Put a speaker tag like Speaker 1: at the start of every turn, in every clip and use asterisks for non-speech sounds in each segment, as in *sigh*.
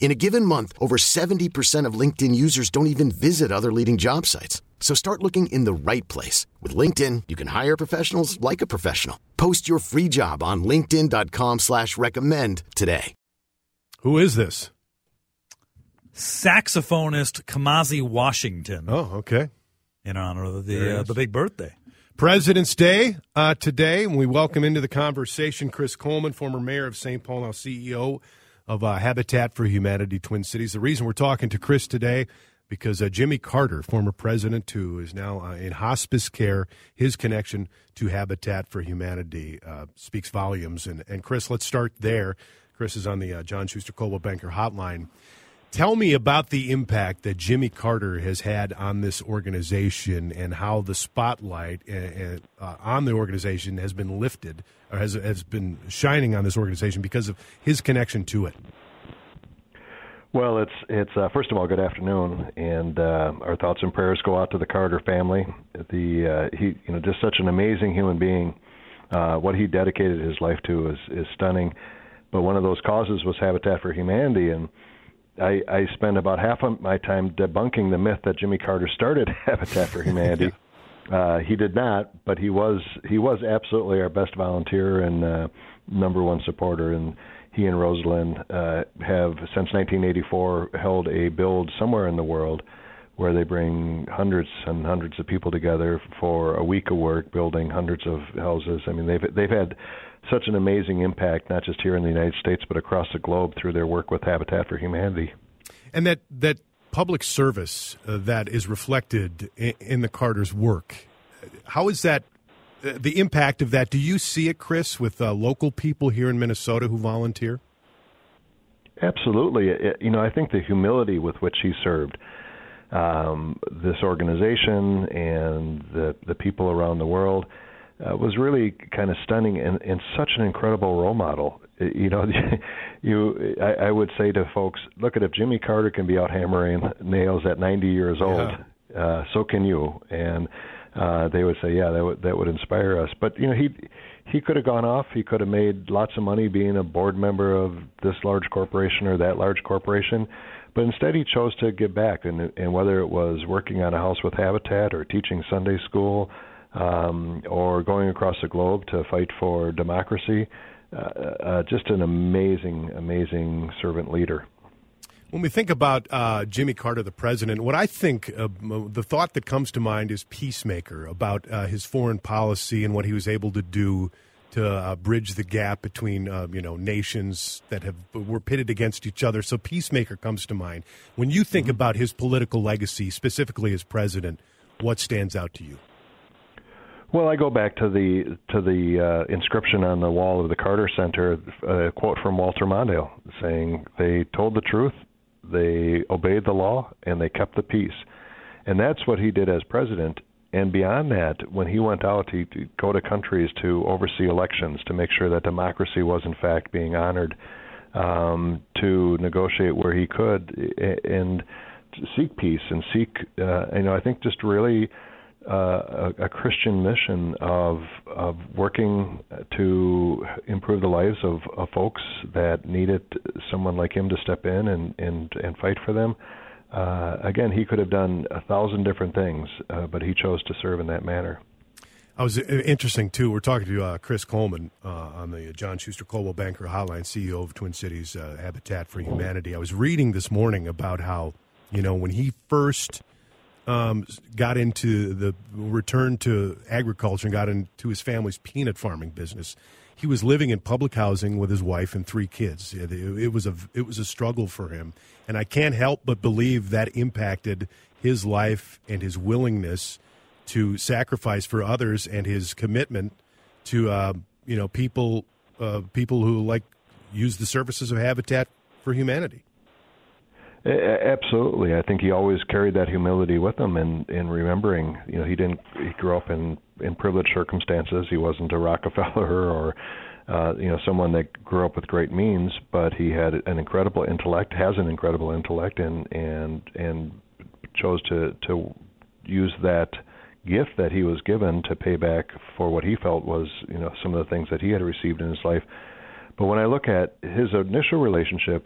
Speaker 1: In a given month, over 70% of LinkedIn users don't even visit other leading job sites. So start looking in the right place. With LinkedIn, you can hire professionals like a professional. Post your free job on linkedin.com slash recommend today.
Speaker 2: Who is this?
Speaker 3: Saxophonist Kamasi Washington
Speaker 2: Oh, okay.
Speaker 3: in honor of the uh, the big birthday.
Speaker 2: President's Day uh, today, and we welcome into the conversation Chris Coleman, former mayor of St. Paul, now CEO of uh, Habitat for Humanity Twin Cities. The reason we're talking to Chris today because uh, Jimmy Carter, former president who is now uh, in hospice care, his connection to Habitat for Humanity uh, speaks volumes. And, and Chris, let's start there. Chris is on the uh, John Schuster Coldwell Banker Hotline. Tell me about the impact that Jimmy Carter has had on this organization and how the spotlight uh, uh, on the organization has been lifted or has, has been shining on this organization because of his connection to it.
Speaker 4: Well, it's it's uh, first of all, good afternoon, and uh, our thoughts and prayers go out to the Carter family. The uh, he, you know, just such an amazing human being. Uh, what he dedicated his life to is is stunning. But one of those causes was Habitat for Humanity, and I, I spend about half of my time debunking the myth that Jimmy Carter started *laughs* Habitat for Humanity. uh, he did not, but he was he was absolutely our best volunteer and uh, number one supporter. And he and Rosalynn uh, have since 1984 held a build somewhere in the world where they bring hundreds and hundreds of people together for a week of work building hundreds of houses. I mean, they've they've had such an amazing impact, not just here in the United States, but across the globe through their work with Habitat for Humanity.
Speaker 2: And that, that public service uh, that is reflected in, in the Carter's work, how is that, uh, the impact of that? Do you see it, Chris, with uh, local people here in Minnesota who volunteer?
Speaker 4: Absolutely. It, you know, I think the humility with which he served um, this organization and the the people around the world uh, was really kind of stunning and, and such an incredible role model. You know, *laughs* you I, I would say to folks, look at if Jimmy Carter can be out hammering nails at 90 years old, uh, so can you. And uh, they would say, yeah, that would that would inspire us. But you know, he he could have gone off. He could have made lots of money being a board member of this large corporation or that large corporation. But instead, he chose to give back, and and whether it was working on a house with Habitat or teaching Sunday school, um, or going across the globe to fight for democracy, uh, uh, just an amazing, amazing servant leader.
Speaker 2: When we think about uh, Jimmy Carter, the president, what I think uh, the thought that comes to mind is peacemaker about uh, his foreign policy and what he was able to do to uh, bridge the gap between uh, you know nations that have were pitted against each other. So peacemaker comes to mind. When you think about his political legacy, specifically as president, what stands out to you?
Speaker 4: Well, I go back to the to the uh, inscription on the wall of the Carter Center, a quote from Walter Mondale saying, "They told the truth, they obeyed the law, and they kept the peace." And that's what he did as president. And beyond that, when he went out, he'd go to countries to oversee elections to make sure that democracy was in fact being honored, um, to negotiate where he could, and seek peace and seek. Uh, you know, I think just really uh, a, a Christian mission of of working to improve the lives of, of folks that needed someone like him to step in and and and fight for them. Uh, again, he could have done a thousand different things, uh, but he chose to serve in that manner.
Speaker 2: I was uh, interesting too. We're talking to uh, Chris Coleman uh, on the John Schuster Coldwell Banker Hotline, CEO of Twin Cities uh, Habitat for Humanity. I was reading this morning about how you know when he first um, got into the return to agriculture and got into his family's peanut farming business. he was living in public housing with his wife and three kids. It, it was a it was a struggle for him, and I can't help but believe that impacted his life and his willingness to sacrifice for others and his commitment to uh, you know people uh, people who like use the services of Habitat for Humanity.
Speaker 4: Absolutely, I think he always carried that humility with him, and in remembering, you know, he didn't. He grew up in in privileged circumstances. He wasn't a Rockefeller *laughs* or, uh, you know, someone that grew up with great means, but he had an incredible intellect, has an incredible intellect, and and and chose to to use that gift that he was given to pay back for what he felt was, you know, some of the things that he had received in his life but when I look at his initial relationship,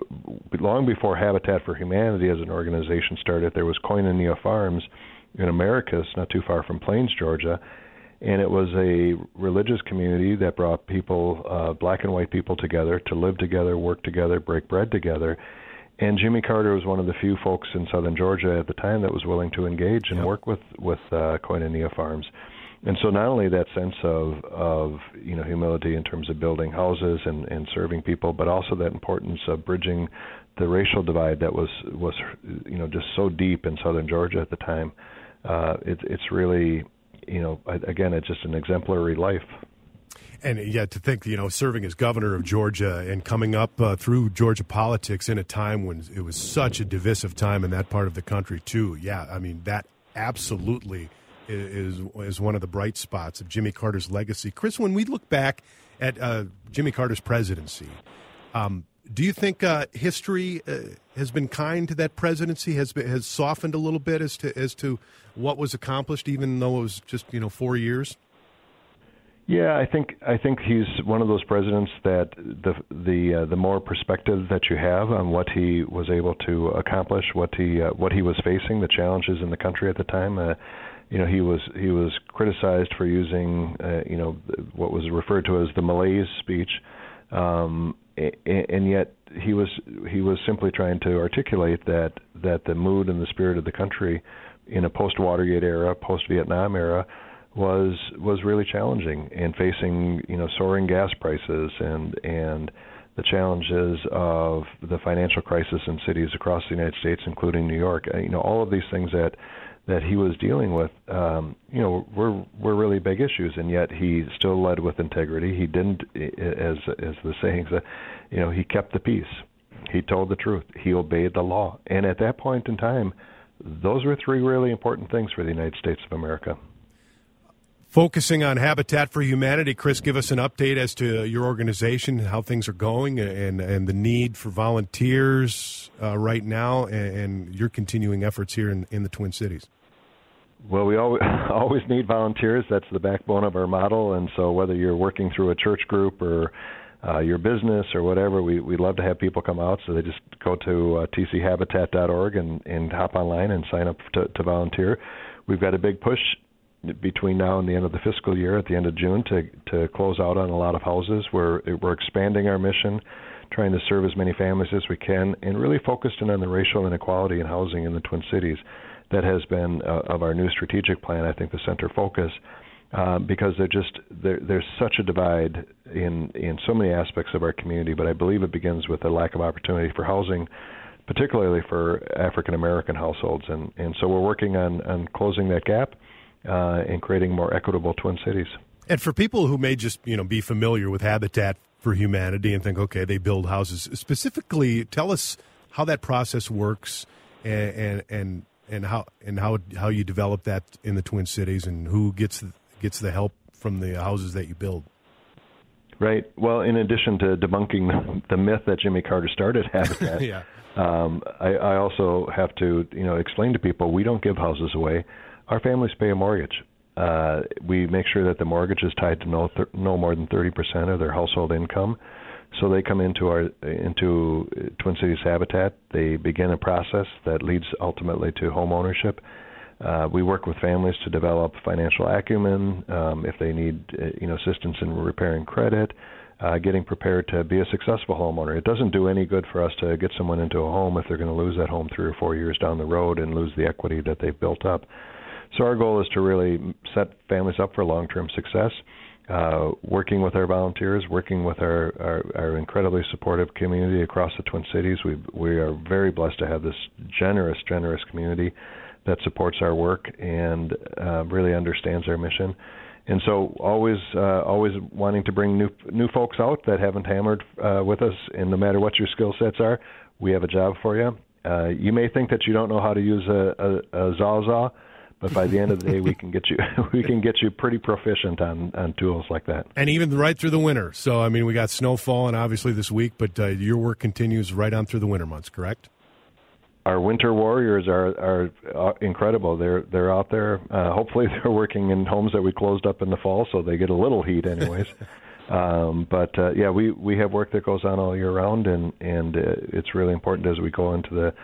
Speaker 4: long before Habitat for Humanity as an organization started, there was Koinonia Farms in Americus, not too far from Plains, Georgia, and it was a religious community that brought people, uh, black and white people, together to live together, work together, break bread together. And Jimmy Carter was one of the few folks in southern Georgia at the time that was willing to engage and yep. work with with uh, Koinonia Farms and so not only that sense of of you know humility in terms of building houses and and serving people, but also that importance of bridging the racial divide that was was you know just so deep in southern Georgia at the time. Uh, it, it's really you know again it's just an exemplary life.
Speaker 2: And yet to think, you know, serving as governor of Georgia and coming up uh, through Georgia politics in a time when it was such a divisive time in that part of the country, too. Yeah, I mean, that absolutely is is one of the bright spots of Jimmy Carter's legacy. Chris, when we look back at uh, Jimmy Carter's presidency, um, do you think uh, history uh, has been kind to that presidency? Has been, has softened a little bit as to as to what was accomplished, even though it was just you know four years?
Speaker 4: Yeah, I think I think he's one of those presidents that the the uh, the more perspective that you have on what he was able to accomplish, what he uh, what he was facing, the challenges in the country at the time. Uh, you know he was he was criticized for using uh, you know what was referred to as the malaise speech. Um and yet he was he was simply trying to articulate that that the mood and the spirit of the country in a post Watergate era post Vietnam era was was really challenging and facing you know soaring gas prices and and the challenges of the financial crisis in cities across the United States including New York. You know all of these things that that he was dealing with, um, you know, were were really big issues, and yet he still led with integrity. He didn't, as as the saying says, you know, he kept the peace. He told the truth. He obeyed the law, and at that point in time, those were three really important things for the United States of America.
Speaker 2: Focusing on Habitat for Humanity, Chris, give us an update as to your organization, how things are going, and and the need for volunteers uh, right now, and, and, your continuing efforts here in, in the Twin Cities.
Speaker 4: Well, we always *laughs* always need volunteers. That's the backbone of our model, and so whether you're working through a church group or uh, your business or whatever, we we love to have people come out. So they just go to uh, tchabitat.org and and hop online and sign up to, to volunteer. We've got a big push between now and the end of the fiscal year at the end of June to to close out on a lot of houses. We're we're expanding our mission, trying to serve as many families as we can, and really focusing on the racial inequality in housing in the Twin Cities. That has been uh, of our new strategic plan. I think the center focus. Uh, because they're just there, there's such a divide in in so many aspects of our community, but I believe it begins with a lack of opportunity for housing, particularly for African American households, and and so we're working on on closing that gap uh, and creating more equitable Twin Cities.
Speaker 2: And for people who may just you know be familiar with Habitat for Humanity and think, okay, they build houses. Specifically, tell us how that process works and and and, and how and how how you develop that in the Twin Cities and who gets gets the help from the houses that you build.
Speaker 4: Right. Well, in addition to debunking the myth that Jimmy Carter started *laughs* Habitat,
Speaker 2: yeah.
Speaker 4: um, I, I also have to, you know, explain to people we don't give houses away our families pay a mortgage. Uh, we make sure that the mortgage is tied to no th- no more than 30% of their household income. So they come into our into Twin Cities Habitat. They begin a process that leads ultimately to home ownership. Uh, we work with families to develop financial acumen um, if they need uh, you know assistance in repairing credit, uh, getting prepared to be a successful homeowner. It doesn't do any good for us to get someone into a home if they're going to lose that home three or four years down the road and lose the equity that they've built up. So our goal is to really set families up for long-term success. uh, working with our volunteers, working with our, our, our incredibly supportive community across the Twin Cities. We we are very blessed to have this generous, generous community that supports our work and uh, really understands our mission. And so, always, uh, always wanting to bring new new folks out that haven't hammered uh, with us, and no matter what your skill sets are, we have a job for you. Uh, you may think that you don't know how to use a, a, a Sawzall, but by the end of the day, we can get you *laughs* we can get you pretty proficient on on tools like that.
Speaker 2: And even right through the winter. So, I mean, we got snow falling obviously this week, but uh, your work continues right on through the winter months, correct?
Speaker 4: our winter warriors are are uh, incredible. They're they're out there. Uh, hopefully, *laughs* they're working in homes that we closed up in the fall, so they get a little heat, anyways. *laughs* um, but uh, yeah, we we have work that goes on all year round, and and uh, it's really important as we go into the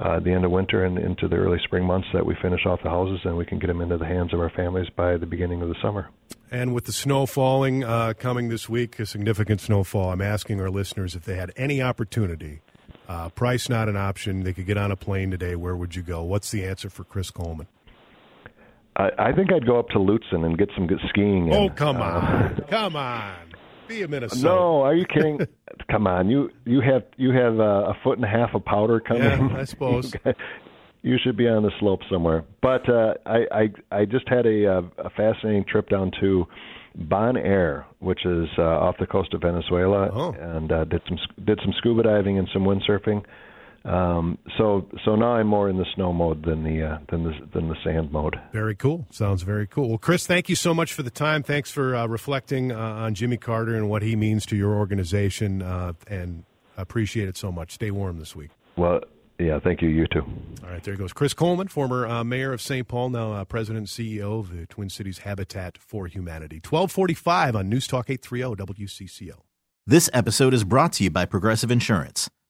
Speaker 4: uh, the end of winter and into the early spring months that we finish off the houses and we can get them into the hands of our families by the beginning of the summer.
Speaker 2: And with the snow falling uh, coming this week, a significant snowfall, I'm asking our listeners if they had any opportunity uh, price not an option. They could get on a plane today. Where would you go? What's the answer for Chris Coleman?
Speaker 4: I, I think I'd go up to Lutsen and get some good skiing.
Speaker 2: Oh, come
Speaker 4: Uh,
Speaker 2: on, *laughs* come on, be a Minnesota.
Speaker 4: No, are you kidding? *laughs* come on, you you have you have uh, a foot and a half of powder coming.
Speaker 2: Yeah, I *laughs* suppose.
Speaker 4: you should be on the slope somewhere. But uh, I, I I just had a, uh, a fascinating trip down to Bonaire, which is uh, off the coast of Venezuela,
Speaker 2: Oh.
Speaker 4: and uh, did some did some scuba diving and some windsurfing. Um, so so now I'm more in the snow mode than the uh, than the than the sand mode.
Speaker 2: Very cool. Sounds very cool. Well, Chris, thank you so much for the time. Thanks for uh, reflecting uh, on Jimmy Carter and what he means to your organization, uh, and appreciate it so much. Stay warm this week.
Speaker 4: Well, yeah, thank you. You too.
Speaker 2: All right, there goes Chris Coleman, former uh, mayor of St. Paul, now uh, president and CEO of the Twin Cities Habitat for Humanity. 1245 on News Talk 830 WCCO.
Speaker 5: This episode is brought to you by Progressive Insurance.